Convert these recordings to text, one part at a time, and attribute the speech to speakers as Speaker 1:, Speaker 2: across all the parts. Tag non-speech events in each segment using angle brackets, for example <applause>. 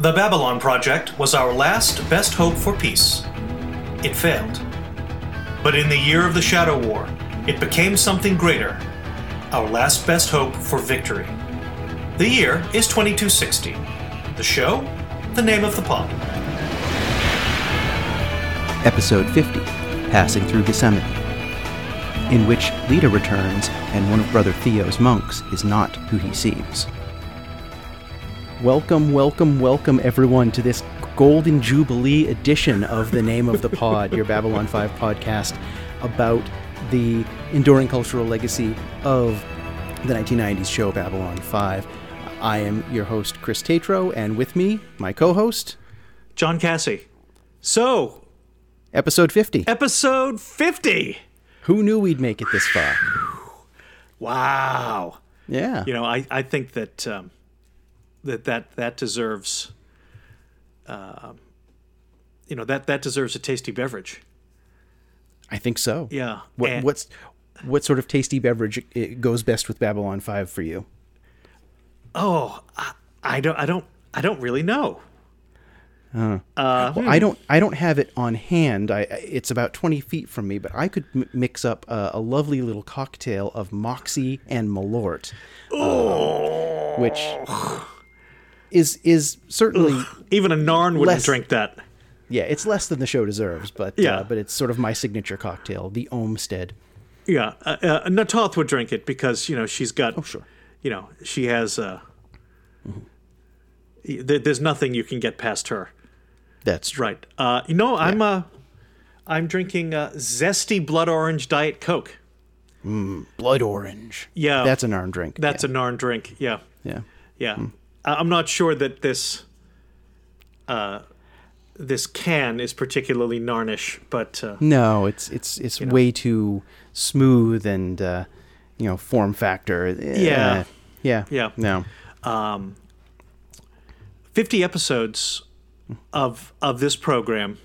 Speaker 1: The Babylon Project was our last best hope for peace. It failed. But in the year of the Shadow War, it became something greater our last best hope for victory. The year is 2260. The show? The name of the pod.
Speaker 2: Episode 50 Passing Through Gethsemane, in which Lyta returns and one of Brother Theo's monks is not who he seems. Welcome, welcome, welcome everyone to this Golden Jubilee edition of The Name of the Pod, your Babylon 5 podcast about the enduring cultural legacy of the 1990s show Babylon 5. I am your host, Chris Tatro, and with me, my co host,
Speaker 1: John Cassie. So,
Speaker 2: episode 50.
Speaker 1: episode 50.
Speaker 2: Who knew we'd make it this far?
Speaker 1: Wow.
Speaker 2: Yeah.
Speaker 1: You know, I, I think that um, that that that deserves, uh, you know, that that deserves a tasty beverage.
Speaker 2: I think so.
Speaker 1: Yeah.
Speaker 2: What,
Speaker 1: And-
Speaker 2: what's what sort of tasty beverage i- goes best with Babylon 5 for you?
Speaker 1: Oh, I, I don't, I don't, I don't really know.
Speaker 2: Well, I don't I don't have it on hand. I it's about 20 feet from me, but I could m- mix up a, a lovely little cocktail of Moxie and Malort. um, which is is certainly
Speaker 1: Even a Narn wouldn't
Speaker 2: Less-
Speaker 1: drink that.
Speaker 2: yeah, it's less than the show deserves, but
Speaker 1: Yeah.
Speaker 2: uh, but it's sort of my signature cocktail, the Olmsted.
Speaker 1: Yeah, uh, uh, Na'Toth would drink it because you know she's got. Oh
Speaker 2: sure.
Speaker 1: You know she has. Uh, th- there's nothing you can get past her.
Speaker 2: That's true.
Speaker 1: Right. Uh, you know, I'm uh, I'm drinking uh, zesty blood orange diet coke.
Speaker 2: Blood orange.
Speaker 1: Yeah.
Speaker 2: That's an arm drink.
Speaker 1: That's a Narn drink. Yeah,
Speaker 2: yeah.
Speaker 1: yeah. I- I'm not sure that this. Uh, this can is particularly Narnish, but uh,
Speaker 2: No, it's it's it's way too smooth and uh, you know form factor.
Speaker 1: Yeah.
Speaker 2: yeah,
Speaker 1: Yeah.
Speaker 2: No, um,
Speaker 1: 50 episodes of of this program.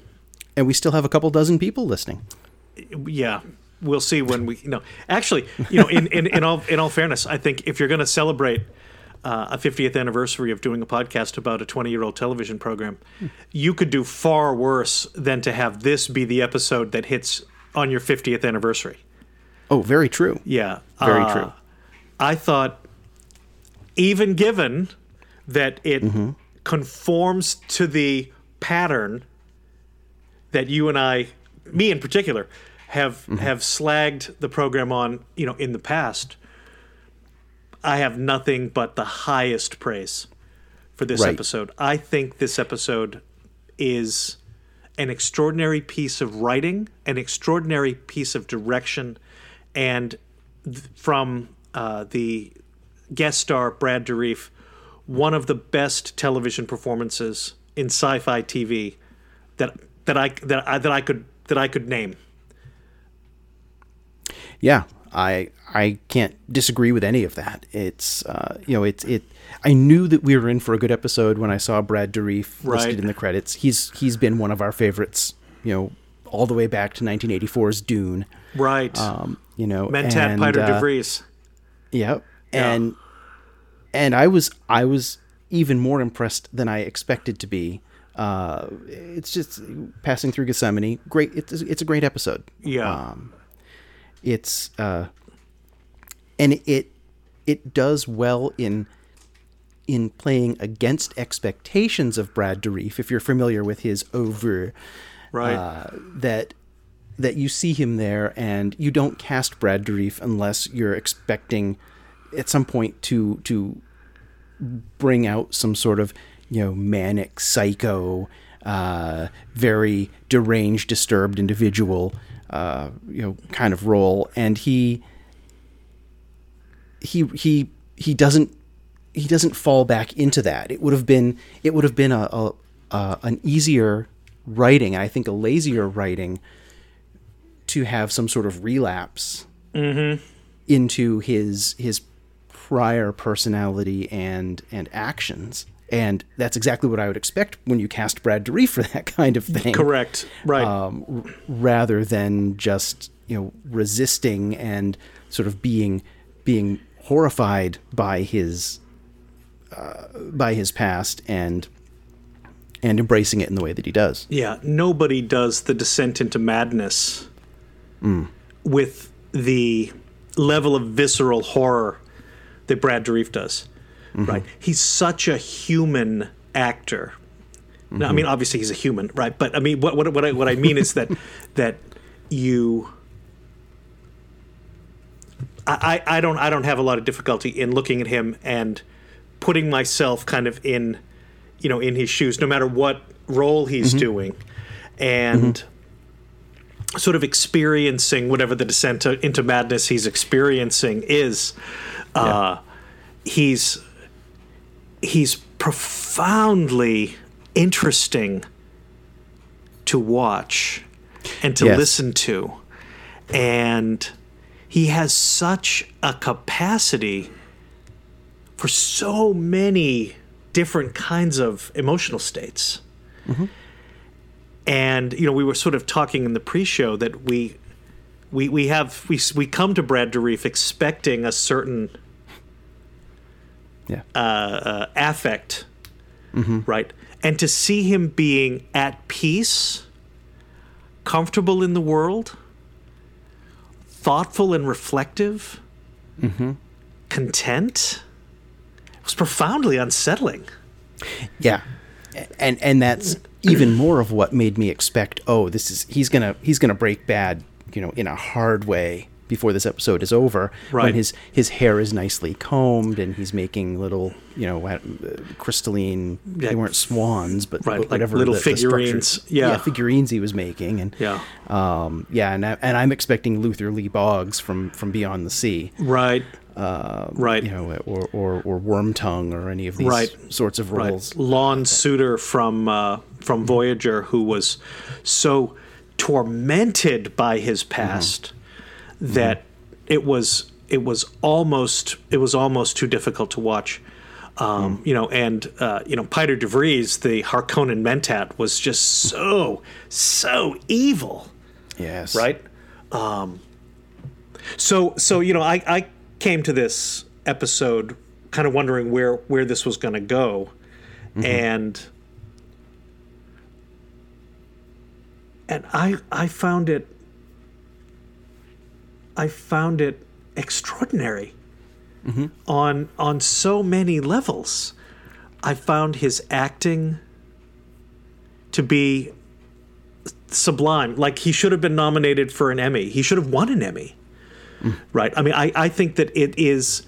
Speaker 2: and we still have a couple dozen people listening.
Speaker 1: yeah we'll see when we you know actually you know in, in, in all in all fairness i think if you're going to celebrate uh, a 50th anniversary of doing a podcast about a 20 year old television program you could do far worse than to have this be the episode that hits on your 50th anniversary
Speaker 2: Oh, very true.
Speaker 1: yeah
Speaker 2: Very
Speaker 1: Uh,
Speaker 2: true.
Speaker 1: i thought even given that it
Speaker 2: Mm-hmm.
Speaker 1: conforms to the pattern that you and I, me in particular, have
Speaker 2: Mm-hmm.
Speaker 1: have slagged the program on, you know, in the past. I have nothing but the highest praise for this
Speaker 2: Right.
Speaker 1: episode. I think this episode is an extraordinary piece of writing, an extraordinary piece of direction, and th- from uh, the guest star Brad Dourif, one of the best television performances in sci-fi TV that that I that I, that I could that I could name.
Speaker 2: Yeah, I I can't disagree with any of that. It's uh, you know it's it. I knew that we were in for a good episode when I saw Brad Dourif
Speaker 1: Right.
Speaker 2: listed in the credits. He's he's been one of our favorites. You know, all the way back to 1984's Dune.
Speaker 1: Right.
Speaker 2: Um, you know,
Speaker 1: Mentat
Speaker 2: and,
Speaker 1: Piter
Speaker 2: uh,
Speaker 1: de Vries.
Speaker 2: Yep. And and I was I was even more impressed than I expected to be. Uh, it's just passing through Gethsemane. Great. It's it's a great episode.
Speaker 1: Yeah.
Speaker 2: Um, it's uh, and it it does well in in playing against expectations of Brad Dourif. If you're familiar with his over,
Speaker 1: right.
Speaker 2: uh, that that you see him there and you don't cast Brad Dourif unless you're expecting at some point to to bring out some sort of you know manic psycho uh, very deranged disturbed individual uh, you know kind of role. And he he he he doesn't he doesn't fall back into that. It would have been it would have been a, a, a an easier writing I think a lazier writing to have some sort of relapse into his his prior personality and and actions and that's exactly what I would expect when you cast Brad Dourif for <laughs> that kind of thing
Speaker 1: Correct. Right.
Speaker 2: um, r- rather than just you know resisting and sort of being being horrified by his uh, by his past and and embracing it in the way that he does.
Speaker 1: Yeah, nobody does the descent into madness with the level of visceral horror that Brad Dourif does. Mm-hmm. Right? He's such a human actor. Now, I mm-hmm. mean, obviously he's a human, right? But I mean, what what what I, what I mean is that <laughs> that you. I, I don't I don't have a lot of difficulty in looking at him and putting myself kind of in, you know, in his shoes, no matter what role he's mm-hmm. doing, and sort of experiencing whatever the descent to- into madness he's experiencing is. Uh, He's he's profoundly interesting to watch and to
Speaker 2: Yes.
Speaker 1: listen to, and he has such a capacity for so many different kinds of emotional states. Mm-hmm. And you know, we were sort of talking in the pre-show that we we we have we we come to Brad Dourif expecting a certain
Speaker 2: Yeah.
Speaker 1: uh, uh affect, mm-hmm. right? And to see him being at peace, comfortable in the world, thoughtful and reflective, mm-hmm. content, was profoundly unsettling.
Speaker 2: Yeah. And and that's even more of what made me expect, oh, this is he's going to he's to break bad, you know, in a hard way before this episode is over
Speaker 1: Right.
Speaker 2: when his his hair is nicely combed and he's making little, you know, uh, crystalline
Speaker 1: Yeah.
Speaker 2: they weren't swans, but
Speaker 1: Right,
Speaker 2: but
Speaker 1: like
Speaker 2: whatever
Speaker 1: little
Speaker 2: the- the structure-
Speaker 1: figurines. Yeah.
Speaker 2: figurines he was making and
Speaker 1: Yeah.
Speaker 2: um yeah, and I, and I'm expecting Luther Lee Boggs from from Beyond the Sea
Speaker 1: Right. right.
Speaker 2: you know, or or, or Wormtongue or any of these
Speaker 1: Right.
Speaker 2: sorts of roles.
Speaker 1: Right. Lon Suder from uh, from Voyager, who was so tormented by his past that it was it was almost it was almost too difficult to watch. Um, You know, and uh, you know, Piter DeVries, the Harkonnen Mentat, was just so so evil
Speaker 2: Yes.
Speaker 1: right? Um, so so you know, I I came to this episode kind of wondering where where this was going to go, and and I I found it I found it extraordinary mm-hmm. on on so many levels. I found his acting to be sublime. Like he should have been nominated for an Emmy. He should have won an Emmy. Mm. Right? I mean, I, I think that it is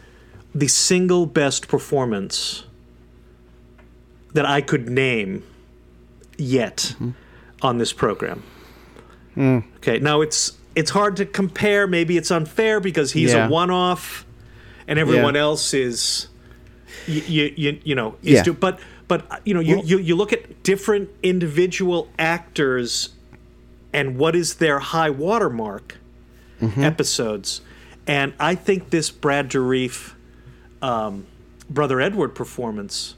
Speaker 1: the single best performance that I could name yet mm-hmm. on this program. Mm. Okay, now it's it's hard to compare. Maybe it's unfair because he's
Speaker 2: Yeah.
Speaker 1: a one-off, and everyone
Speaker 2: Yeah.
Speaker 1: else is, you you, you, know, is
Speaker 2: Yeah.
Speaker 1: do, but but uh, you know, you, you you look at different individual actors, and what is their high watermark episodes, and I think this Brad Dourif, um, brother Edward performance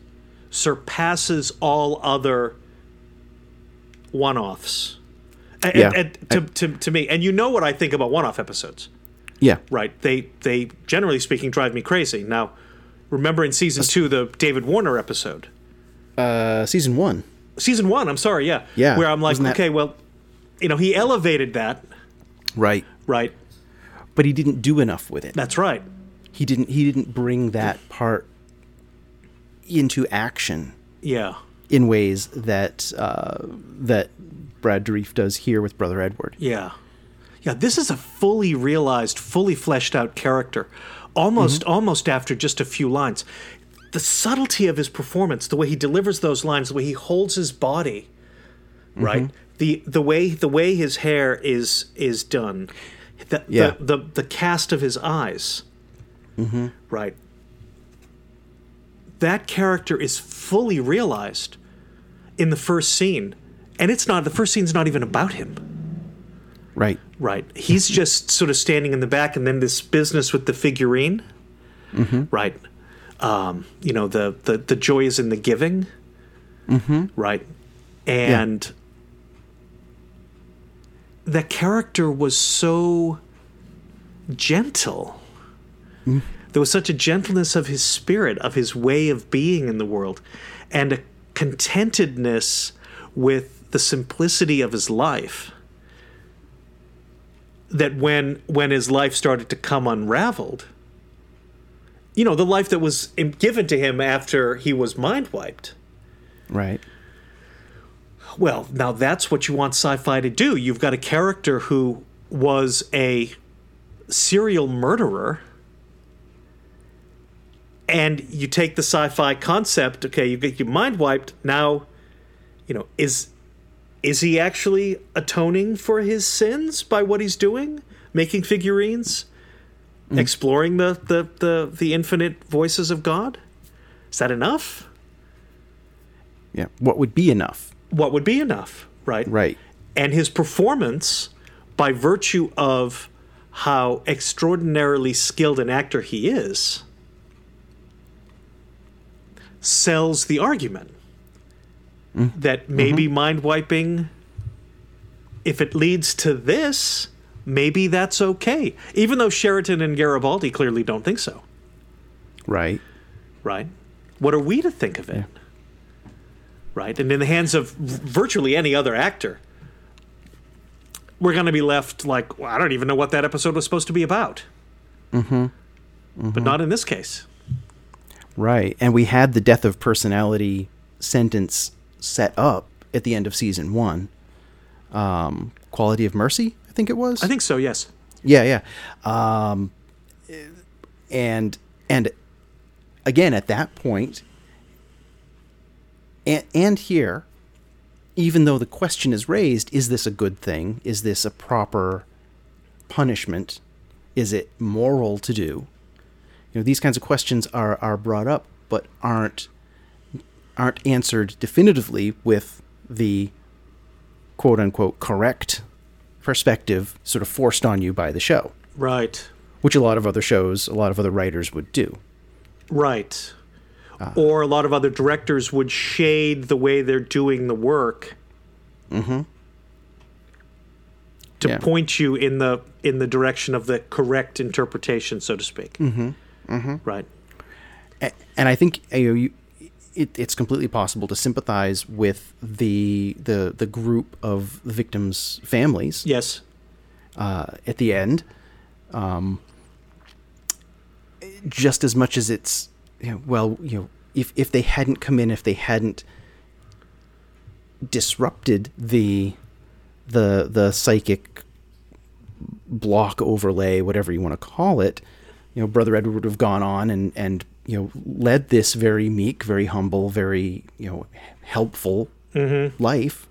Speaker 1: surpasses all other one-offs. And,
Speaker 2: Yeah.
Speaker 1: and to, to, to me, and you know what I think about one-off episodes,
Speaker 2: Yeah.
Speaker 1: right? They they generally speaking drive me crazy. Now, remember in season two the David Warner episode,
Speaker 2: Uh, season one.
Speaker 1: season one. I'm sorry, yeah,
Speaker 2: Yeah,
Speaker 1: where I'm like,
Speaker 2: wasn't that-
Speaker 1: okay, well, you know, he elevated that,
Speaker 2: Right.
Speaker 1: right?
Speaker 2: But he didn't do enough with it.
Speaker 1: That's right.
Speaker 2: He didn't. He didn't bring that part into action
Speaker 1: Yeah,
Speaker 2: in ways that uh, that Brad Dourif does here with Brother Edward.
Speaker 1: yeah, yeah. This is a fully realized, fully fleshed out character, almost mm-hmm. almost after just a few lines. The subtlety of his performance, the way he delivers those lines, the way he holds his body, mm-hmm. right? The the way the way his hair is is done, the
Speaker 2: Yeah.
Speaker 1: the, the, the cast of his eyes, mm-hmm. right? That character is fully realized in the first scene, and it's not the first scene's not even about him.
Speaker 2: Right.
Speaker 1: Right. He's mm-hmm. just sort of standing in the back, and then this business with the figurine. Mm-hmm. Right. Um, you know the, the the joy is in the giving. Mm-hmm. Right. And the character was so gentle. Mm. There was such a gentleness of his spirit, of his way of being in the world, and a contentedness with the simplicity of his life that when when his life started to come unraveled you know the life that was given to him after he was mind wiped
Speaker 2: Right.
Speaker 1: well now that's what you want sci-fi to do you've got a character who was a serial murderer and you take the sci-fi concept okay you get your mind wiped now you know is is he actually atoning for his sins by what he's doing making figurines mm. exploring the, the the the infinite voices of god is that enough
Speaker 2: Yeah. What would be enough?
Speaker 1: what would be enough right
Speaker 2: Right.
Speaker 1: and his performance by virtue of how extraordinarily skilled an actor he is sells the argument that maybe mind wiping if it leads to this maybe that's okay even though sheridan and garibaldi clearly don't think so
Speaker 2: Right.
Speaker 1: right? What are we to think of it? Right? And in the hands of virtually any other actor, we're going to be left like, well, I don't even know what that episode was supposed to be about. Mm-hmm. But not in this case.
Speaker 2: Right. And we had the death of personality sentence set up at the end of season one. Um, Quality of Mercy, I think it was.
Speaker 1: I think so, yes.
Speaker 2: Yeah, yeah. Um, and and again at that point, and and here, even though the question is raised, is this a good thing? Is this a proper punishment? Is it moral to do? Know, these kinds of questions are are brought up, but aren't aren't answered definitively with the quote unquote correct perspective sort of forced on you by the show,
Speaker 1: Right.
Speaker 2: which a lot of other shows, a lot of other writers would do.
Speaker 1: Right. or a lot of other directors would shade the way they're doing the work Mm-hmm. to
Speaker 2: Yeah.
Speaker 1: point you in the in the direction of the correct interpretation, so to speak. Mm-hmm. Mm-hmm. Right.
Speaker 2: And I think you know, you, it, it's completely possible to sympathize with the the the group of victims' families
Speaker 1: Yes.
Speaker 2: uh, at the end, um, just as much as it's you know, well, you know, if if they hadn't come in, if they hadn't disrupted the the the psychic block overlay, whatever you want to call it, you know, Brother Edward would have gone on and and you know led this very meek, very humble, very you know helpful life.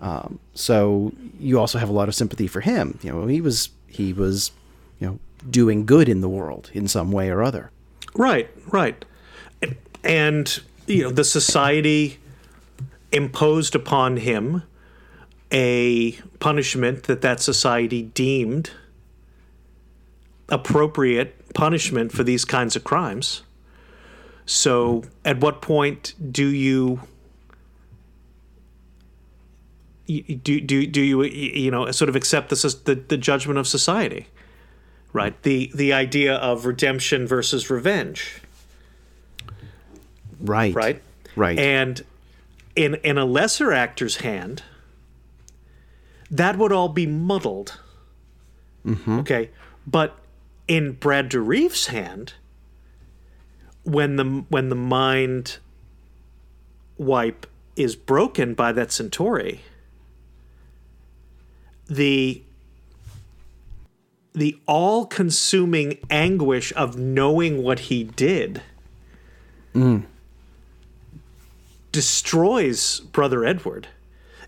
Speaker 2: Um, so you also have a lot of sympathy for him. You know, he was he was you know doing good in the world in some way or other.
Speaker 1: Right, right. And you know, the society imposed upon him a punishment that that society deemed appropriate punishment for these kinds of crimes. So, at what point do you do do do you you know sort of accept the the, the judgment of society? Right. The the idea of redemption versus revenge
Speaker 2: Right.
Speaker 1: right?
Speaker 2: Right.
Speaker 1: And in in a lesser actor's hand, that would all be muddled. Mm-hmm. Okay, but in Brad Dourif's hand, when the when the mind wipe is broken by that Centauri, the the all-consuming anguish of knowing what he did mm. destroys brother Edward.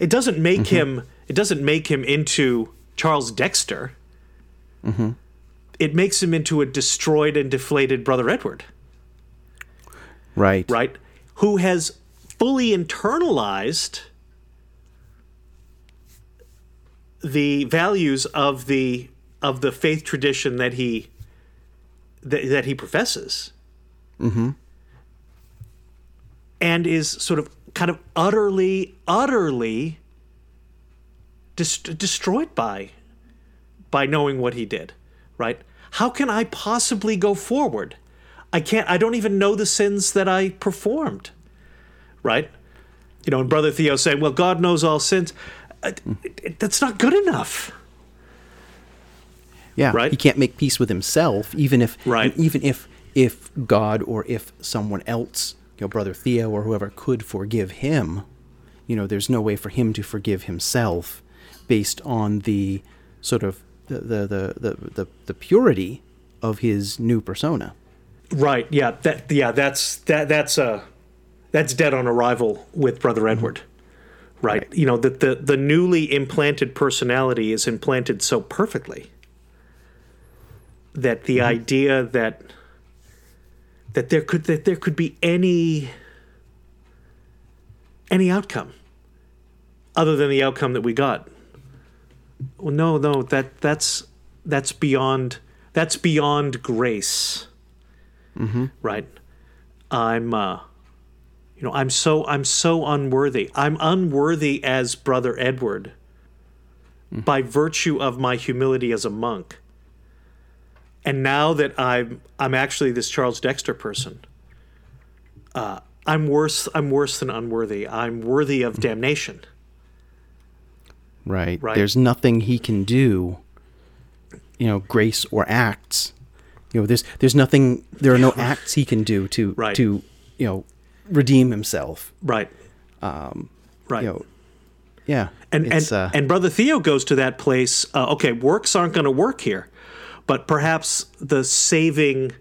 Speaker 1: It doesn't make mm-hmm. him. It doesn't make him into Charles Dexter. Mm-hmm. It makes him into a destroyed and deflated brother Edward,
Speaker 2: right.
Speaker 1: right? Who has fully internalized the values of the of the faith tradition that he that, that he professes. Mm-hmm. and is sort of kind of utterly, utterly dis- destroyed by by knowing what he did. Right? How can I possibly go forward? I can't. I don't even know the sins that I performed. Right? You know, and Brother Theo saying, "Well, God knows all sins." Uh, that's not good enough.
Speaker 2: Yeah,
Speaker 1: Right?
Speaker 2: He can't make peace with himself, even if
Speaker 1: Right.
Speaker 2: even if if God or if someone else, you know, brother Theo or whoever could forgive him, you know, there's no way for him to forgive himself based on the sort of the the the the, the, the purity of his new persona.
Speaker 1: Right. Yeah. That. Yeah. That's that. That's uh, that's dead on arrival with Brother Edward. Right. You know that the the newly implanted personality is implanted so perfectly that the idea that that there could that there could be any any outcome other than the outcome that we got. Well, no, no, that that's that's beyond that's beyond grace. Right? I'm uh you know i'm so i'm so unworthy. I'm unworthy as brother edward by virtue of my humility as a monk. And now that i'm i'm actually this charles dexter person uh i'm worse i'm worse than unworthy. I'm worthy of damnation
Speaker 2: Right.
Speaker 1: Right.
Speaker 2: There's nothing he can do, you know, grace or acts. You know, there's there's nothing there are no <laughs> acts he can do to
Speaker 1: Right.
Speaker 2: to, you know, redeem himself.
Speaker 1: right um right
Speaker 2: You know, yeah.
Speaker 1: and and,
Speaker 2: uh,
Speaker 1: and brother theo goes to that place uh, okay works aren't going to work here but perhaps the saving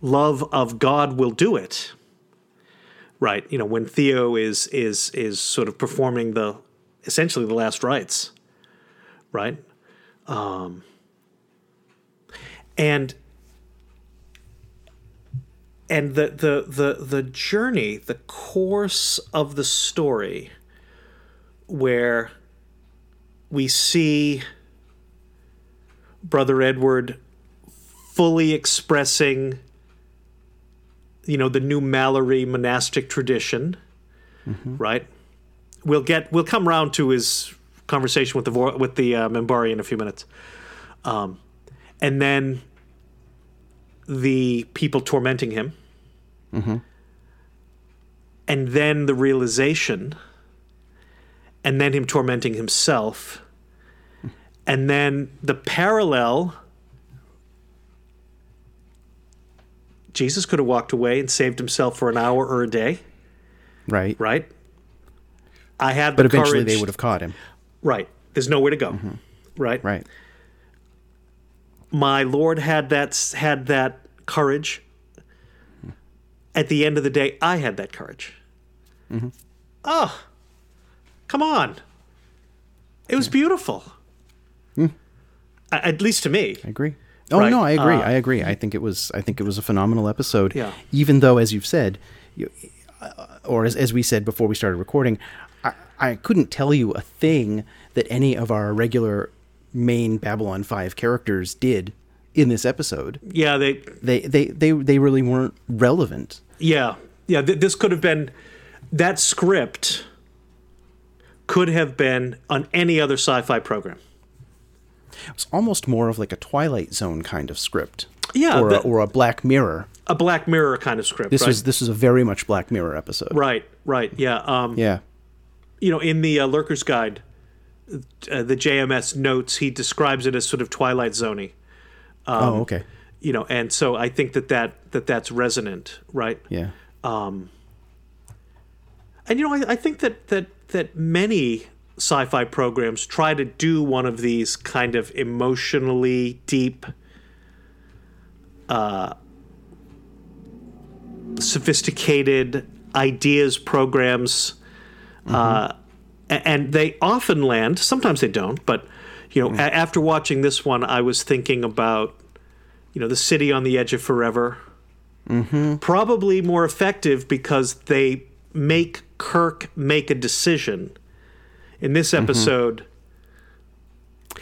Speaker 1: love of god will do it right you know when theo is is is sort of performing the essentially the last rites right um and and the the the the journey the course of the story where we see Brother Edward fully expressing, you know, the new Mallory monastic tradition, right? We'll get we'll come round to his conversation with the with the uh, Minbari in a few minutes, um, and then the people tormenting him, and then the realization and then him tormenting himself, and then the parallel. Jesus could have walked away and saved himself for an hour or a day,
Speaker 2: right.
Speaker 1: right? I had
Speaker 2: But
Speaker 1: the
Speaker 2: eventually
Speaker 1: courage.
Speaker 2: they would have caught him.
Speaker 1: Right. There's nowhere to go. Right.
Speaker 2: Right.
Speaker 1: My Lord had that had that courage. At the end of the day, I had that courage. Oh, come on! It was beautiful. A- At least to me.
Speaker 2: I agree. Oh
Speaker 1: Right,
Speaker 2: no, I agree.
Speaker 1: uh,
Speaker 2: I agree. I think it was. I think it was a phenomenal episode.
Speaker 1: Yeah.
Speaker 2: Even though, as you've said, you, uh, or as, as we said before we started recording, I, I couldn't tell you a thing that any of our regular main Babylon Five characters did in this episode.
Speaker 1: Yeah, they.
Speaker 2: They they they they really weren't relevant.
Speaker 1: Yeah, yeah. Th- this could have been that script. Could have been on any other sci-fi program.
Speaker 2: It was almost more of like a Twilight Zone kind of script.
Speaker 1: Yeah,
Speaker 2: Or a, or a Black Mirror.
Speaker 1: A Black Mirror kind of script.
Speaker 2: This
Speaker 1: right?
Speaker 2: was this was a very much Black Mirror episode.
Speaker 1: right, right. Yeah. Um,
Speaker 2: Yeah.
Speaker 1: You know, in the uh, Lurker's Guide, uh, the JMS notes, he describes it as sort of Twilight Zoney. Um,
Speaker 2: oh, okay.
Speaker 1: You know, and so I think that that, that that's resonant, right?
Speaker 2: Yeah.
Speaker 1: And you know, I, I think that that that many sci-fi programs try to do one of these kind of emotionally deep, uh, sophisticated ideas programs, uh, and they often land. Sometimes they don't, but you know, a- after watching this one, I was thinking about you know the city on the edge of forever probably more effective because they make Kirk make a decision. In this episode,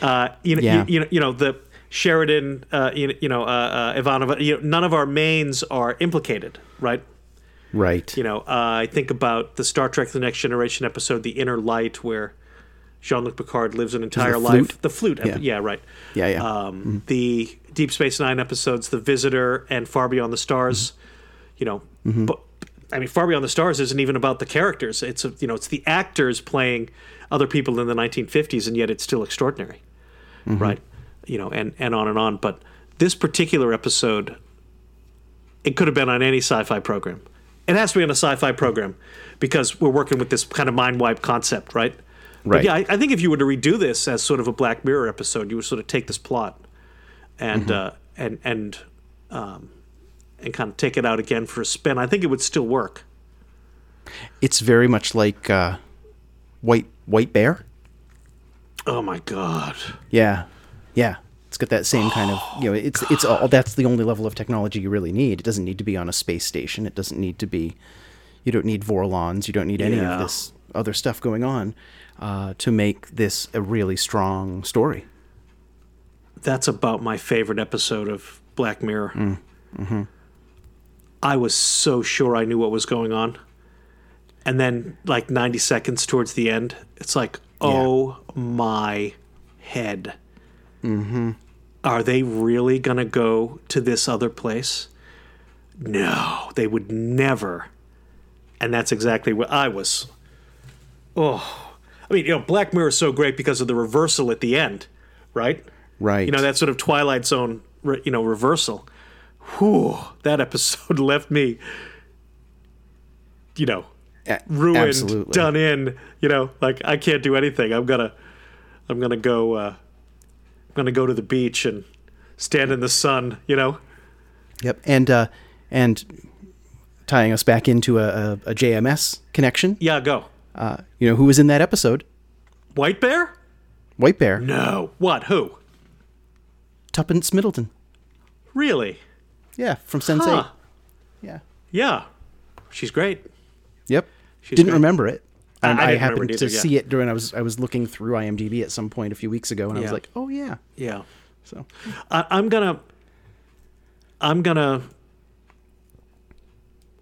Speaker 1: uh, you know,
Speaker 2: Yeah.
Speaker 1: you, you know, you know the Sheridan, uh, you, know- you know, uh, uh, Ivanova. You know, none of our mains are implicated, right?
Speaker 2: Right.
Speaker 1: You know, uh, I think about the Star Trek: The Next Generation episode, "The Inner Light," where Jean-Luc Picard lives an entire life.
Speaker 2: flute?
Speaker 1: The flute,
Speaker 2: Yeah.
Speaker 1: yeah, right.
Speaker 2: Yeah, yeah.
Speaker 1: Um, The Deep Space Nine episodes, The Visitor and Far Beyond the Stars. You know, but I mean, Far Beyond the Stars isn't even about the characters. It's a, you know, it's the actors playing other people in the 1950s, and yet it's still extraordinary, right? You know, and and on and on. But this particular episode, it could have been on any sci-fi program. It has to be on a sci-fi program because we're working with this kind of mind wipe concept, right? But
Speaker 2: Right.
Speaker 1: yeah, I, I think if you were to redo this as sort of a Black Mirror episode, you would sort of take this plot and uh, and and um, and kind of take it out again for a spin. I think it would still work.
Speaker 2: It's very much like uh, White White Bear.
Speaker 1: Oh my god!
Speaker 2: Yeah, yeah. It's got that same kind of you know. It's it's all that's the only level of technology you really need. It doesn't need to be on a space station. It doesn't need to be. You don't need Vorlons. You don't need any
Speaker 1: Yeah.
Speaker 2: of this other stuff going on uh, to make this a really strong story.
Speaker 1: That's about my favorite episode of Black Mirror. I was so sure I knew what was going on, and then like ninety seconds towards the end, it's like, oh my head. Mm-hmm. Are they really gonna go to this other place? No, they would never. And that's exactly what I was. Oh, I mean, you know, Black Mirror is so great because of the reversal at the end, right?
Speaker 2: Right.
Speaker 1: You know, that sort of Twilight Zone, you know, reversal. Whew, that episode <laughs> left me, you know, ruined,
Speaker 2: absolutely.
Speaker 1: done in. You know, like I can't do anything. I'm gonna, I'm gonna go, uh, I'm gonna go to the beach and stand in the sun. You know,
Speaker 2: Yep. And uh, and tying us back into a, a, a JMS connection.
Speaker 1: yeah, go.
Speaker 2: Uh, you know who was in that episode?
Speaker 1: White Bear?
Speaker 2: White Bear.
Speaker 1: No. What? Who?
Speaker 2: Tuppence Middleton.
Speaker 1: Really?
Speaker 2: Yeah, from Sense
Speaker 1: Huh.
Speaker 2: Yeah.
Speaker 1: Yeah. She's great.
Speaker 2: Yep.
Speaker 1: She's
Speaker 2: didn't
Speaker 1: great.
Speaker 2: remember it.
Speaker 1: I-
Speaker 2: And
Speaker 1: I
Speaker 2: I, happened
Speaker 1: it
Speaker 2: to
Speaker 1: yeah.
Speaker 2: see it during I was I was looking through IMDb at some point a few weeks ago, and I was like, oh yeah.
Speaker 1: Yeah.
Speaker 2: So
Speaker 1: I, I'm gonna I'm gonna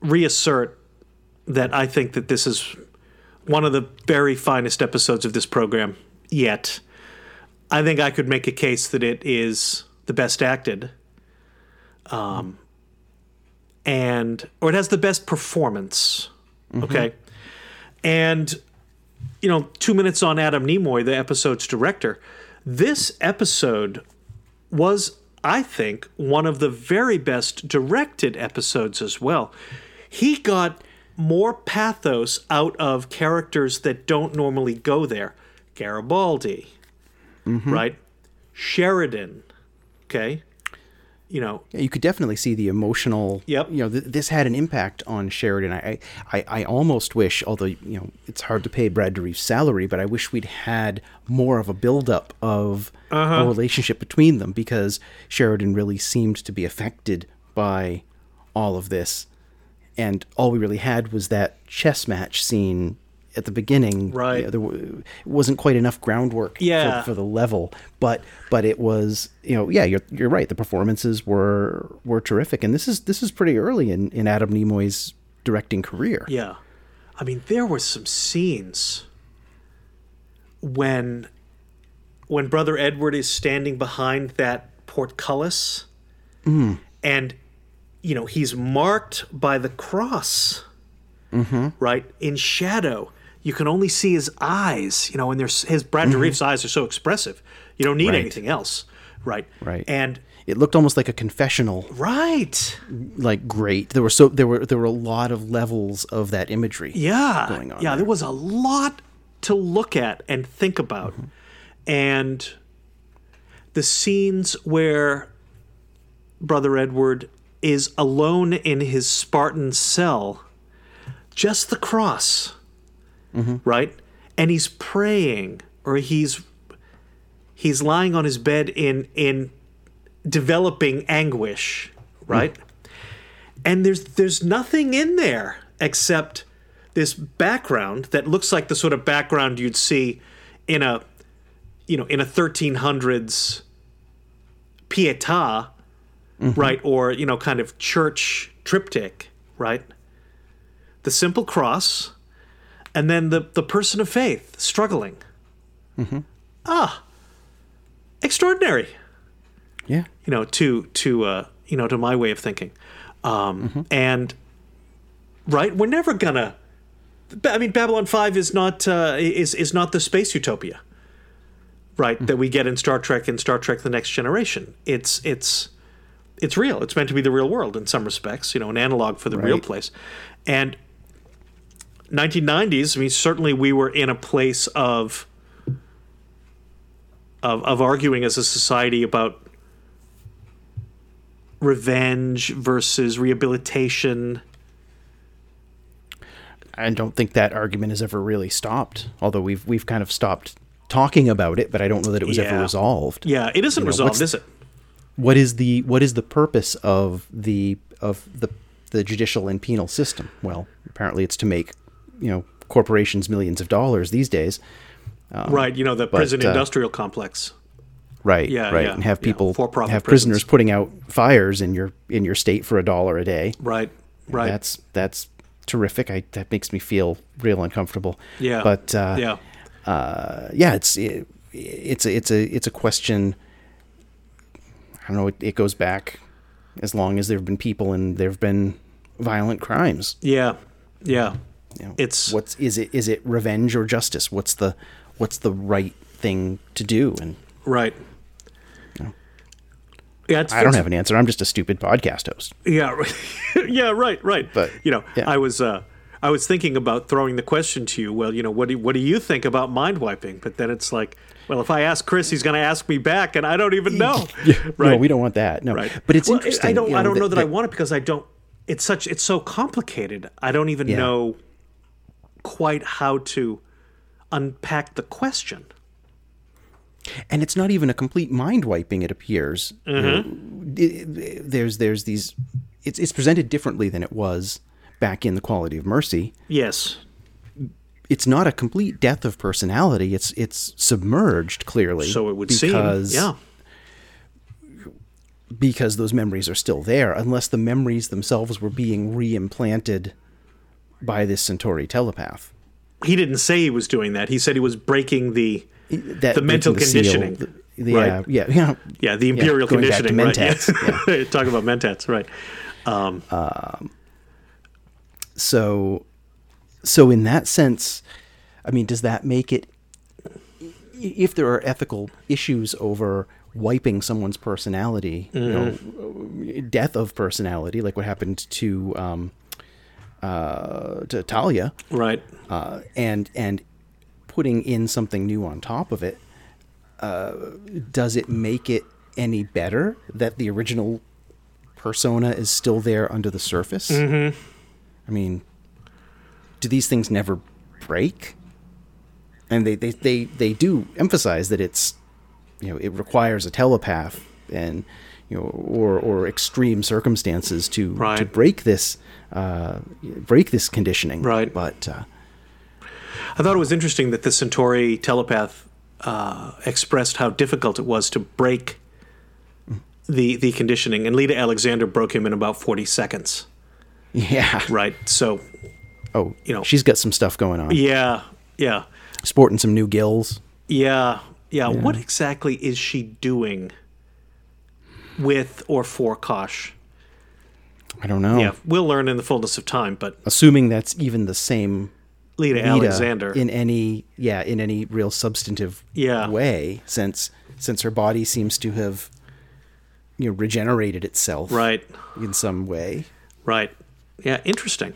Speaker 1: reassert that I think that this is one of the very finest episodes of this program yet. I think I could make a case that it is the best acted, um, and or it has the best performance. Okay, and you know, two minutes on Adam Nimoy, the episode's director. This episode was, I think, one of the very best directed episodes as well. He got more pathos out of characters that don't normally go there. Garibaldi, mm-hmm. right? Sheridan, okay? You know,
Speaker 2: yeah, you could definitely see the emotional.
Speaker 1: Yep.
Speaker 2: You know, th- this had an impact on Sheridan. I, I I almost wish, although you know it's hard to pay Brad Dourif's salary, but I wish we'd had more of a buildup of uh-huh. a relationship between them because Sheridan really seemed to be affected by all of this, and all we really had was that chess match scene at the beginning.
Speaker 1: Right.
Speaker 2: Yeah, there w- wasn't quite enough groundwork
Speaker 1: Yeah.
Speaker 2: for, for the level, but but it was you know yeah you're you're right the performances were were terrific and this is this is pretty early in in Adam Nimoy's directing career.
Speaker 1: Yeah. I mean, there were some scenes when when brother Edward is standing behind that portcullis mm-hmm. and you know, he's marked by the cross. Mm-hmm. Right? In shadow. You can only see his eyes, you know, and there's his Brad Dourif's eyes are so expressive. You don't need
Speaker 2: Right.
Speaker 1: anything else. Right.
Speaker 2: Right.
Speaker 1: And
Speaker 2: It looked almost like a confessional,
Speaker 1: right.
Speaker 2: like great. There were so there were there were a lot of levels of that imagery.
Speaker 1: yeah
Speaker 2: going on
Speaker 1: yeah
Speaker 2: there.
Speaker 1: there was a lot to look at and think about
Speaker 2: Mm-hmm.
Speaker 1: and the scenes where brother edward is alone in his spartan cell just the cross
Speaker 2: Mm-hmm.
Speaker 1: right? And he's praying or he's he's lying on his bed in in developing anguish right? And there's there's nothing in there except this background that looks like the sort of background you'd see in a you know in a 1300s pietà right? Or you know kind of church triptych right? The simple cross and then the the person of faith struggling ah extraordinary
Speaker 2: Yeah.
Speaker 1: you know to to uh, you know to my way of thinking um, and right? We're never gonna. I mean, Babylon Five is not uh, is is not the space utopia, right? That we get in Star Trek and Star Trek: The Next Generation. It's it's it's real. It's meant to be the real world in some respects. You know, an analog for the real place. And 1990s. I mean, certainly we were in a place of of of arguing as a society about revenge versus rehabilitation.
Speaker 2: I don't think that argument has ever really stopped. Although we've we've kind of stopped talking about it, but I don't know that it was
Speaker 1: Yeah.
Speaker 2: ever resolved.
Speaker 1: Yeah, it isn't
Speaker 2: know,
Speaker 1: resolved, is it?
Speaker 2: What is the what is the purpose of the of the the judicial and penal system? Well, apparently it's to make you know corporations millions of dollars these days.
Speaker 1: right, you know the prison
Speaker 2: uh,
Speaker 1: industrial complex.
Speaker 2: Right,
Speaker 1: Yeah,
Speaker 2: right,
Speaker 1: yeah,
Speaker 2: and have people
Speaker 1: for-profit
Speaker 2: have
Speaker 1: prisons.
Speaker 2: prisoners putting out fires in your in your state for a dollar a day.
Speaker 1: Right, right.
Speaker 2: That's that's terrific. I that makes me feel real uncomfortable.
Speaker 1: yeah,
Speaker 2: but uh,
Speaker 1: yeah,
Speaker 2: uh, yeah, it's it, it's a it's a it's a question. I don't know. It, it goes back as long as there have been people and there have been violent crimes.
Speaker 1: yeah, yeah.
Speaker 2: You know,
Speaker 1: It's-
Speaker 2: what's is it is it revenge or justice? What's the what's the right thing to do? And
Speaker 1: Right. Yeah, it's,
Speaker 2: I don't have an answer. I'm just a stupid podcast host.
Speaker 1: Yeah, right. <laughs> yeah, right, right.
Speaker 2: But,
Speaker 1: you know,
Speaker 2: yeah.
Speaker 1: I was uh, I was thinking about throwing the question to you. Well, you know, what do what do you think about mind wiping? But then it's like, well, if I ask Chris, he's going to ask me back, and I don't even know. <laughs>
Speaker 2: No,
Speaker 1: right.
Speaker 2: we don't want that. No,
Speaker 1: Right.
Speaker 2: but it's
Speaker 1: Well,
Speaker 2: interesting.
Speaker 1: I don't.
Speaker 2: you
Speaker 1: I don't know that, I want it because I don't. It's such. It's so complicated. I don't even
Speaker 2: Yeah.
Speaker 1: know quite how to unpack the question.
Speaker 2: and it's not even a complete mind wiping. It appears
Speaker 1: Mm-hmm.
Speaker 2: it- there's there's these. It's it's presented differently than it was back in the Quality of Mercy.
Speaker 1: Yes.
Speaker 2: It's not a complete death of personality. It's it's submerged clearly.
Speaker 1: So it would
Speaker 2: because,
Speaker 1: seem. Yeah.
Speaker 2: because those memories are still there, unless the memories themselves were being re-implanted by this Centauri telepath.
Speaker 1: He didn't say he was doing that. He said he was breaking the
Speaker 2: That
Speaker 1: the mental
Speaker 2: the seal,
Speaker 1: conditioning.
Speaker 2: the- the-
Speaker 1: right?
Speaker 2: yeah, yeah, yeah.
Speaker 1: Yeah, the imperial
Speaker 2: to
Speaker 1: conditioning. right?
Speaker 2: Mentats,
Speaker 1: Yeah. <laughs> Talk about mentats, right?
Speaker 2: Um, um, so, so in that sense, I mean, does that make it? If there are ethical issues over wiping someone's personality, you mm-hmm. know, death of personality, like what happened to um, uh, to Talia,
Speaker 1: Right.
Speaker 2: uh, and and putting in something new on top of it, uh, does it make it any better that the original persona is still there under the surface? Mm-hmm. I mean, do these things never break? And they, they, they, they do emphasize that it's, you know, it requires a telepath and, you know, or, or extreme circumstances to, to break this, uh, break this conditioning.
Speaker 1: Right.
Speaker 2: But, uh,
Speaker 1: I thought it was interesting that the Centauri telepath uh, expressed how difficult it was to break the the conditioning, and Lyta Alexander broke him in about forty seconds.
Speaker 2: yeah.
Speaker 1: Right. So,
Speaker 2: Oh,
Speaker 1: You know-
Speaker 2: she's got some stuff going on.
Speaker 1: yeah, yeah,
Speaker 2: Sporting some new gills.
Speaker 1: yeah, yeah. What exactly is she doing with or for Kosh?
Speaker 2: I don't know.
Speaker 1: Yeah, we'll learn in the fullness of time. But
Speaker 2: Assuming that's even the same
Speaker 1: Lyta,
Speaker 2: Lyta
Speaker 1: Alexander,
Speaker 2: in any yeah in any real substantive
Speaker 1: Yeah.
Speaker 2: way since since her body seems to have you know regenerated itself
Speaker 1: right,
Speaker 2: in some way.
Speaker 1: right. Yeah, interesting.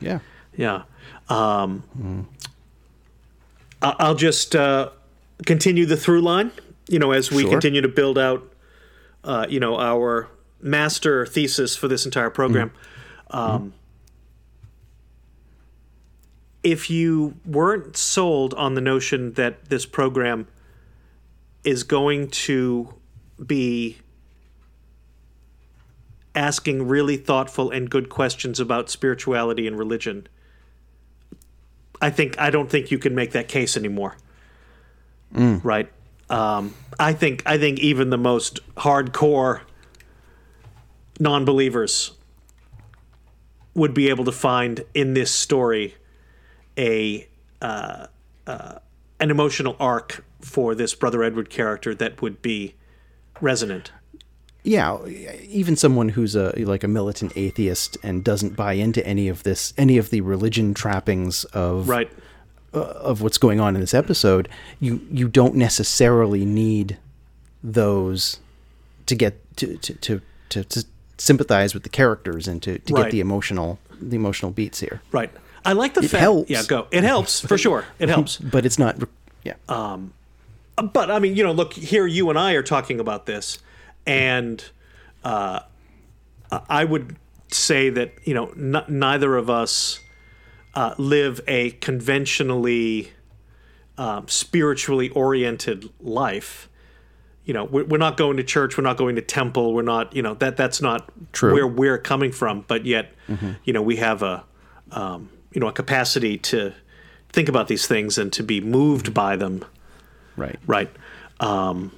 Speaker 2: Yeah.
Speaker 1: Yeah. Um, I- I'll just uh, continue the through line, you know, as we
Speaker 2: Sure.
Speaker 1: continue to build out, uh, you know, our master thesis for this entire program. Um, If you weren't sold on the notion that this program is going to be asking really thoughtful and good questions about spirituality and religion, I think I don't think you can make that case anymore. Right? Um, I think I think even the most hardcore non-believers would be able to find in this story a uh, uh, an emotional arc for this brother Edward character that would be resonant.
Speaker 2: yeah, even someone who's a like a militant atheist and doesn't buy into any of this, any of the religion trappings of
Speaker 1: Right.
Speaker 2: Of what's going on in this episode, you you don't necessarily need those to get to to to, to, to sympathize with the characters and to, to
Speaker 1: Right.
Speaker 2: get the emotional the emotional beats here.
Speaker 1: Right. I like the
Speaker 2: It
Speaker 1: fact.
Speaker 2: helps.
Speaker 1: Yeah, go. It helps <laughs> for sure. It helps.
Speaker 2: But it's not. Yeah.
Speaker 1: Um, But I mean, you know, look here. You and I are talking about this, and uh, I would say that you know n- neither of us uh, live a conventionally um, spiritually oriented life. You know, we're, we're not going to church. We're not going to temple. We're not. You know that that's not
Speaker 2: True.
Speaker 1: where we're coming from. But yet, you know, we have a um, you know a capacity to think about these things and to be moved by them
Speaker 2: right.
Speaker 1: right um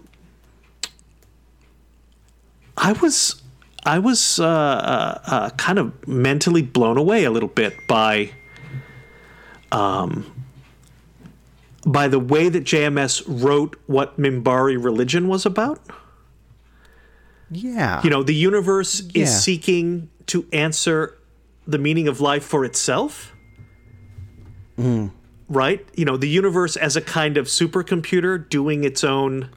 Speaker 1: i was i was uh, uh, uh, kind of mentally blown away a little bit by um by the way that jms wrote what Minbari religion was about
Speaker 2: Yeah.
Speaker 1: you know the universe
Speaker 2: Yeah.
Speaker 1: is seeking to answer the meaning of life for itself right you know the universe as a kind of supercomputer doing its own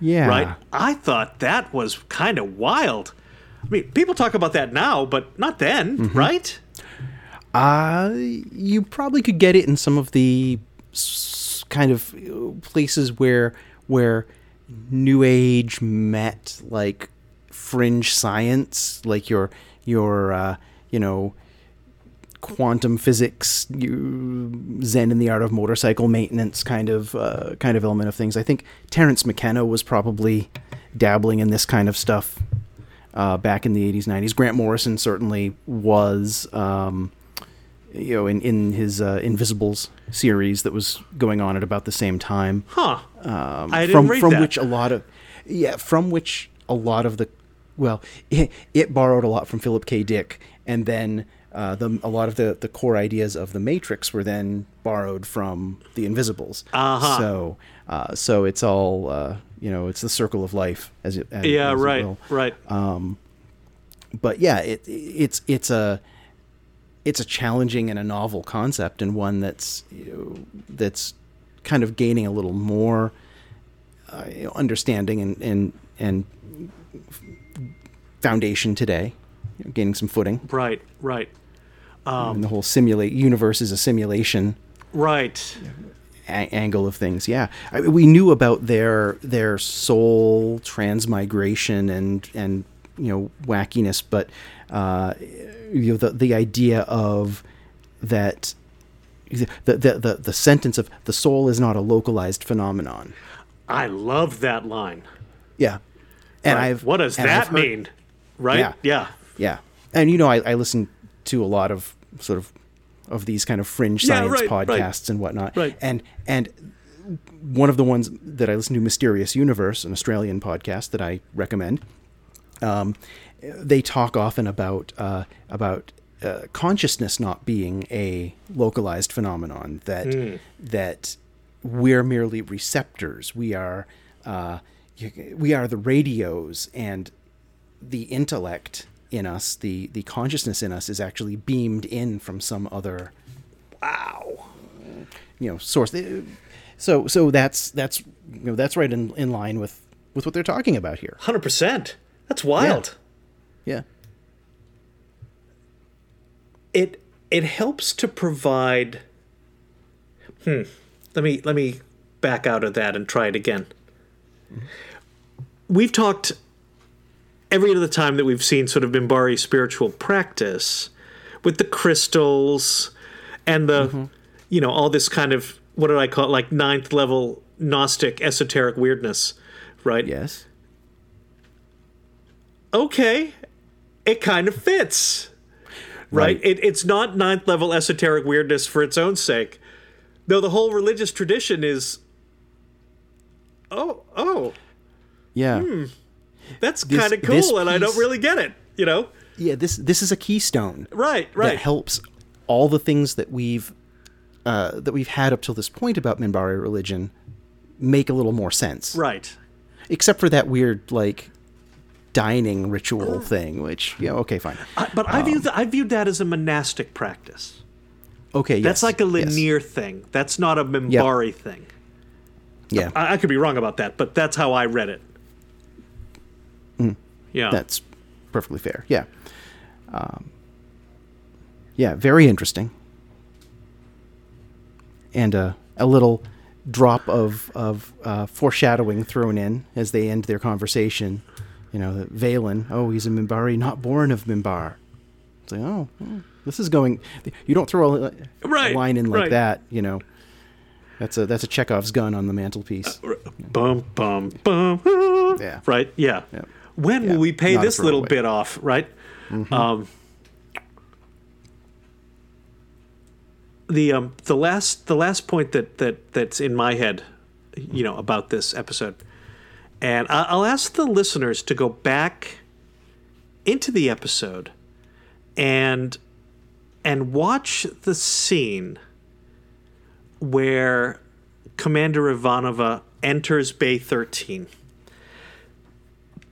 Speaker 2: Yeah.
Speaker 1: right? I thought that was kind of wild. I mean, people talk about that now, but not then,
Speaker 2: Mm-hmm.
Speaker 1: right?
Speaker 2: Uh, you probably could get it in some of the kind of places where where new age met like fringe science, like your your uh, you know quantum physics, you, Zen in the art of motorcycle maintenance kind of uh, kind of element of things. I think Terence McKenna was probably dabbling in this kind of stuff uh, back in the 80s, 90s. Grant Morrison certainly was, um, you know, in, in his uh, Invisibles series that was going on at about the same time.
Speaker 1: Huh.
Speaker 2: Um,
Speaker 1: I didn't
Speaker 2: from
Speaker 1: read
Speaker 2: from
Speaker 1: that.
Speaker 2: which a lot of yeah, from which a lot of the well, it, it borrowed a lot from Philip K. Dick, and then uh, the a lot of the the core ideas of the Matrix were then borrowed from the Invisibles.
Speaker 1: Uh-huh.
Speaker 2: So uh, so it's all uh, you know, it's the circle of life as it as,
Speaker 1: yeah,
Speaker 2: as it
Speaker 1: right,
Speaker 2: will
Speaker 1: right.
Speaker 2: but yeah, it it's it's a it's a challenging and a novel concept, and one that's you know, that's kind of gaining a little more uh, understanding and and and foundation today, you know, gaining some footing.
Speaker 1: right, right,
Speaker 2: and the whole simulate universe is a simulation
Speaker 1: right.
Speaker 2: a- angle of things. Yeah, I, we knew about their their soul transmigration and and you know wackiness, but uh, you know the the idea of that the, the the the sentence of the soul is not a localized phenomenon.
Speaker 1: I love that line.
Speaker 2: Yeah, and
Speaker 1: Right.
Speaker 2: I've
Speaker 1: what does that
Speaker 2: heard-
Speaker 1: mean? Right?
Speaker 2: Yeah.
Speaker 1: yeah.
Speaker 2: Yeah, and you know I, I listen to a lot of sort of of these kind of fringe science
Speaker 1: right, right.
Speaker 2: podcasts and whatnot.
Speaker 1: Right.
Speaker 2: And and one of the ones that I listen to, Mysterious Universe, an Australian podcast that I recommend. Um, they talk often about uh, about uh, consciousness not being a localized phenomenon. That
Speaker 1: Hmm.
Speaker 2: that we're merely receptors. We are uh, we are the radios, and the intellect in us, the the consciousness in us, is actually beamed in from some other
Speaker 1: Wow.
Speaker 2: you know source. So so that's that's you know that's right in, in line with with what they're talking about here.
Speaker 1: 100%. That's wild.
Speaker 2: Yeah.
Speaker 1: It it helps to provide hmm let me let me back out of that and try it again. We've talked every other time that we've seen sort of Minbari spiritual practice with the crystals and the you know all this kind of what did I call it like ninth level gnostic esoteric weirdness right?
Speaker 2: Yes.
Speaker 1: okay, it kind of fits. Right?
Speaker 2: Right.
Speaker 1: It, it's not ninth level esoteric weirdness for its own sake. though the whole religious tradition is. Oh, oh,
Speaker 2: Yeah.
Speaker 1: that's kind of cool,
Speaker 2: this
Speaker 1: and I don't really get it. You know?
Speaker 2: Yeah. This this is a keystone.
Speaker 1: Right, Right.
Speaker 2: that helps all the things that we've uh, that we've had up till this point about Minbari religion make a little more sense.
Speaker 1: Right.
Speaker 2: Except for that weird like dining ritual thing, which yeah, okay, fine.
Speaker 1: I, but I view th- I viewed that as a monastic practice.
Speaker 2: Okay,
Speaker 1: That's
Speaker 2: yes,
Speaker 1: like a
Speaker 2: yes.
Speaker 1: Lanier thing. That's not a Minbari thing.
Speaker 2: Yeah,
Speaker 1: I, I could be wrong about that, but that's how I read it. Yeah.
Speaker 2: that's perfectly fair. Yeah, um, yeah, very interesting, and uh, a little drop of of uh, foreshadowing thrown in as they end their conversation. You know, Valen, oh, he's a Minbari, not born of Minbar. It's like, oh, hmm, this is going. You don't throw a,
Speaker 1: Right,
Speaker 2: line in like
Speaker 1: right.
Speaker 2: that, you know. That's a that's a Chekhov's gun on the mantelpiece.
Speaker 1: bum bum bum.
Speaker 2: Yeah.
Speaker 1: Right. Yeah.
Speaker 2: Yeah.
Speaker 1: When
Speaker 2: Yeah,
Speaker 1: will we pay
Speaker 2: not
Speaker 1: this little bit off? Right. Um, the um, the last the last point that that that's in my head, you know, about this episode, and I'll ask the listeners to go back into the episode and and watch the scene where Commander Ivanova enters Bay 13.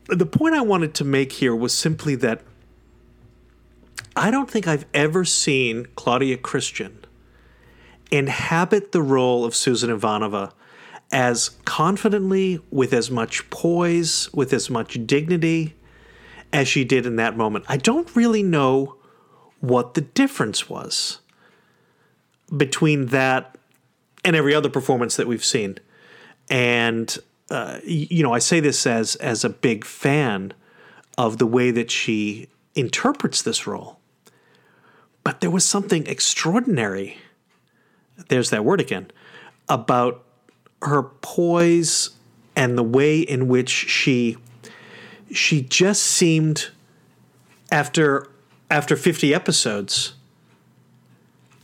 Speaker 1: The point I wanted to make here was simply that I don't think I've ever seen Claudia Christian inhabit the role of Susan Ivanova as confidently, with as much poise, with as much dignity as she did in that moment. I don't really know what the difference was between that and every other performance that we've seen. And uh, you know, I say this as as a big fan of the way that she interprets this role. But there was something extraordinary. There's that word again about her poise and the way in which she she just seemed after after 50 episodes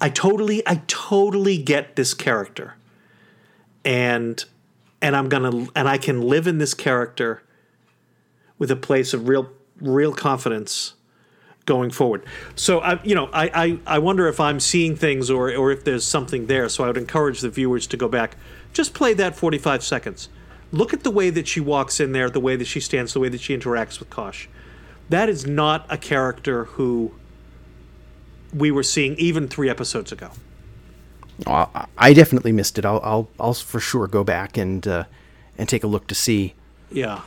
Speaker 1: I totally I totally get this character. And and I'm going to and I can live in this character with a place of real real confidence going forward. So I you know, I I, I wonder if I'm seeing things or or if there's something there. So I would encourage the viewers to go back. Just play that 45 seconds. Look at the way that she walks in there, the way that she stands, the way that she interacts with Kosh. That is not a character who we were seeing even three episodes ago.
Speaker 2: Oh, I- definitely missed it. I'll I'll I'll for sure go back and uh, and take a look to see.
Speaker 1: Yeah,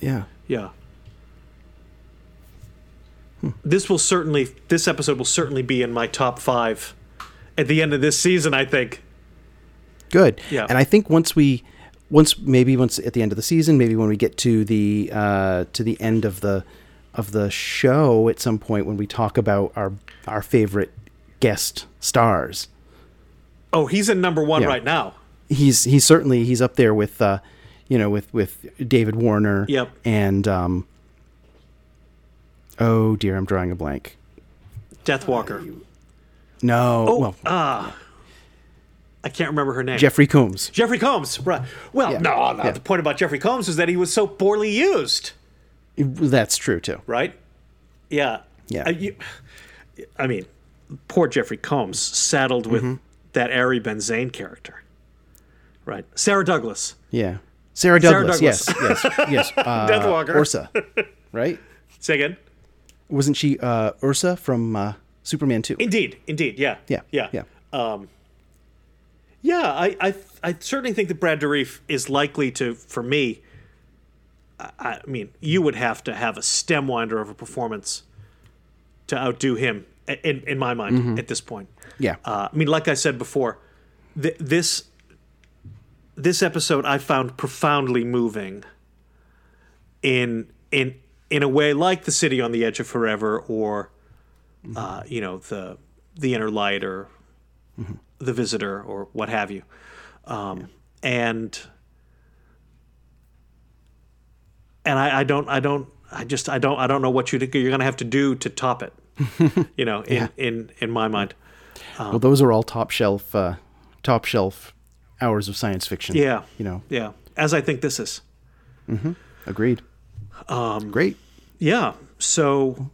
Speaker 2: Yeah.
Speaker 1: yeah. This will certainly, this episode will certainly be in my top five at the end of this season. I think.
Speaker 2: Good.
Speaker 1: Yeah.
Speaker 2: And I think once we, once maybe once at the end of the season, maybe when we get to the uh, to the end of the of the show at some point when we talk about our our favorite guest stars,
Speaker 1: Oh, he's in number one
Speaker 2: Yeah.
Speaker 1: right now.
Speaker 2: he's he's certainly he's up there with uh, you know with with David Warner.
Speaker 1: Yep.
Speaker 2: And um. Oh dear, I'm drawing a blank.
Speaker 1: Death Deathwalker.
Speaker 2: No.
Speaker 1: Oh,
Speaker 2: well,
Speaker 1: ah, I can't remember her name.
Speaker 2: Jeffrey Combs.
Speaker 1: Jeffrey Combs. Right. Well,
Speaker 2: Yeah.
Speaker 1: no, no.
Speaker 2: Yeah.
Speaker 1: The point about Jeffrey Combs is that he was so poorly used.
Speaker 2: That's true too.
Speaker 1: right? Yeah.
Speaker 2: Yeah.
Speaker 1: Uh, you- I mean, poor Jeffrey Combs saddled with
Speaker 2: Mm-hmm.
Speaker 1: that Ari Ben Zayn character. Right. Sarah Douglas.
Speaker 2: Yeah. Sarah
Speaker 1: Sarah
Speaker 2: Douglas.
Speaker 1: Douglas.
Speaker 2: Yes. Yes. Yes. <laughs> Uh,
Speaker 1: Deathwalker.
Speaker 2: Ursa. Right.
Speaker 1: Say again.
Speaker 2: Wasn't she uh, Ursa from uh, Superman 2?
Speaker 1: Indeed. Indeed. Yeah.
Speaker 2: Yeah,
Speaker 1: Yeah.
Speaker 2: yeah.
Speaker 1: Um, yeah. I, I, I certainly think that Brad Dourif is likely to, for me, I, I mean, you would have to have a stem winder of a performance to outdo him, in, in my mind, at this point.
Speaker 2: Yeah.
Speaker 1: Uh, I mean, like I said before, th- this this episode I found profoundly moving. In in in a way, like the city on the edge of forever, or uh, you know the the inner light, or the visitor, or what have you, um, and and I, I don't I don't I just I don't I don't know what you you're going to have to do to top it. <laughs> you know, in in in my mind.
Speaker 2: well, those are all top shelf, uh, top shelf hours of science fiction.
Speaker 1: Yeah.
Speaker 2: You know,
Speaker 1: Yeah, as I think this is. Mm-hmm.
Speaker 2: agreed. Um, Great.
Speaker 1: Yeah. So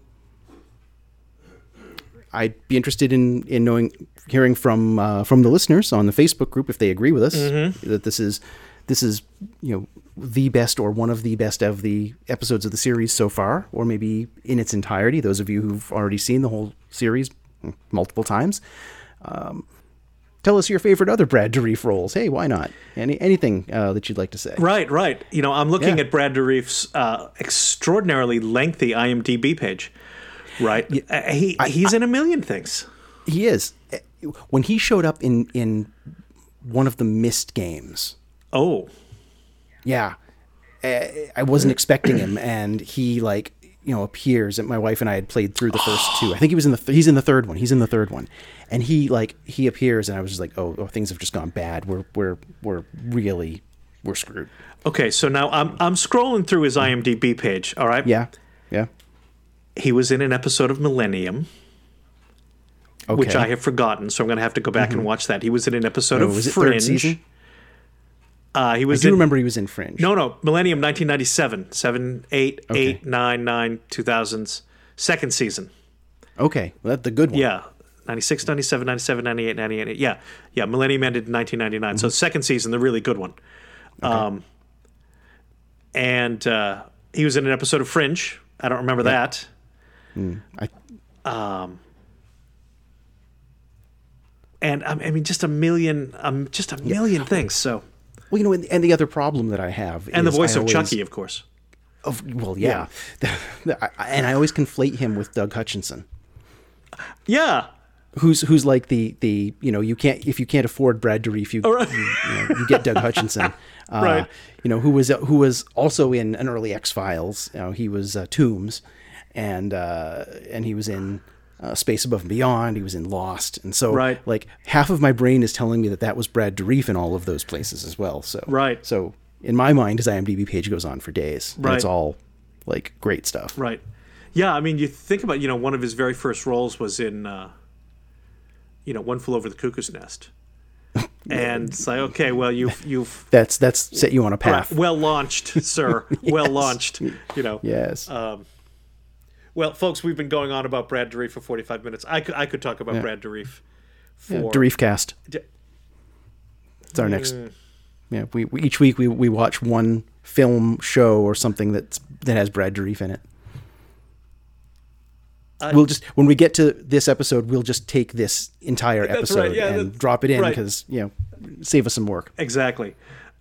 Speaker 2: I'd be interested in, in knowing, hearing from uh, from the listeners on the Facebook group if they agree with us
Speaker 1: Mm-hmm.
Speaker 2: that this is this is you know the best or one of the best of the episodes of the series so far, or maybe in its entirety. Those of you who've already seen the whole series multiple times. Um, tell us your favorite other Brad Dourif roles. Hey, why not? Any anything uh, that you'd like to say?
Speaker 1: Right, right. You know, I'm looking
Speaker 2: Yeah.
Speaker 1: at Brad Dourif's uh, extraordinarily lengthy IMDb page. Right, Uh, he he's in a million things.
Speaker 2: He is. When he showed up in in one of the Myst games,
Speaker 1: Oh,
Speaker 2: yeah, uh, I wasn't expecting him, and he like you know appears. And my wife and I had played through the first two. I think he was in the th- he's in the third one. He's in the third one, and he like he appears, and I was just like, oh, oh things have just gone bad. We're we're we're really we're screwed.
Speaker 1: okay. So now I'm I'm scrolling through his IMDb page. All right.
Speaker 2: Yeah, yeah.
Speaker 1: He was in an episode of Millennium,
Speaker 2: Okay. Mm-hmm.
Speaker 1: which I have forgotten, so I'm going to have to go back and watch that. He was in an episode
Speaker 2: Oh,
Speaker 1: of
Speaker 2: was it
Speaker 1: Fringe.
Speaker 2: third season?
Speaker 1: Uh, he
Speaker 2: I
Speaker 1: was
Speaker 2: do
Speaker 1: in
Speaker 2: remember he was in Fringe.
Speaker 1: no, no, Millennium, 1997, 7, 8,
Speaker 2: Okay.
Speaker 1: 8, 9, 9, 2000s, second season.
Speaker 2: Okay, well, that's the good one.
Speaker 1: Yeah. 96, 97, 97, 98, 98. Yeah. Yeah. Millennium ended in 1999. So, second season, the really good one. Um, and uh, he was in an episode of Fringe. I don't remember that.
Speaker 2: I,
Speaker 1: And um, I mean, just a million, um, just a million things. So,
Speaker 2: well, you know, and, and the other problem that I have
Speaker 1: and the voice
Speaker 2: I
Speaker 1: of
Speaker 2: always-
Speaker 1: Chucky, of course.
Speaker 2: Of, well, yeah, <laughs> I- and I always conflate him with Doug Hutchinson,
Speaker 1: Yeah.
Speaker 2: who's who's like the the you know you can't if you can't afford Brad Dourif, you
Speaker 1: right.
Speaker 2: you, you, know, you get Doug Hutchinson, <laughs> uh,
Speaker 1: Right.
Speaker 2: You know who was who was also in an early X Files. You know he was uh, Tooms, and uh, and he was in. Uh, Space Above and Beyond. He was in Lost, and so
Speaker 1: Right.
Speaker 2: like half of my brain is telling me that that was Brad Dourif in all of those places as well. So
Speaker 1: Right.
Speaker 2: So in my mind, his IMDb page goes on for days.
Speaker 1: Right.
Speaker 2: It's all like great stuff.
Speaker 1: Right. Yeah. I mean, you think about, you know, one of his very first roles was in, uh, you know, One Flew Over the Cuckoo's Nest. <laughs> And it's like, okay, well, you've, you've, <laughs>
Speaker 2: That's that's set you on a path.
Speaker 1: well launched, sir. <laughs> Well launched. You know.
Speaker 2: Yes.
Speaker 1: Well, folks, we've been going on about Brad Dourif for 45 minutes. I could, I could talk about Brad Dourif for.
Speaker 2: yeah, Dourif cast.
Speaker 1: D-
Speaker 2: It's our next. Mm. Yeah, we, we each week we, we watch one film, show, or something that's that has Brad Dourif in it. we'll just when we get to this episode, we'll just take this entire
Speaker 1: right,
Speaker 2: episode
Speaker 1: yeah,
Speaker 2: and drop it in
Speaker 1: right.
Speaker 2: because you know save us some work.
Speaker 1: Exactly.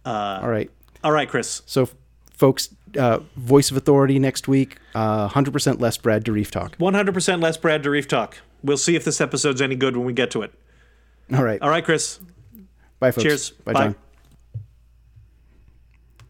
Speaker 2: Uh, all right.
Speaker 1: All right, Chris.
Speaker 2: So, folks, uh, voice of authority next week. uh, Hundred percent less Brad Dourif talk.
Speaker 1: 100% less Brad Dourif talk. We'll see if this episode's any good when we get to it.
Speaker 2: All right.
Speaker 1: All right, Chris.
Speaker 2: Bye, folks.
Speaker 1: Cheers.
Speaker 2: Bye,
Speaker 1: Bye.
Speaker 2: John.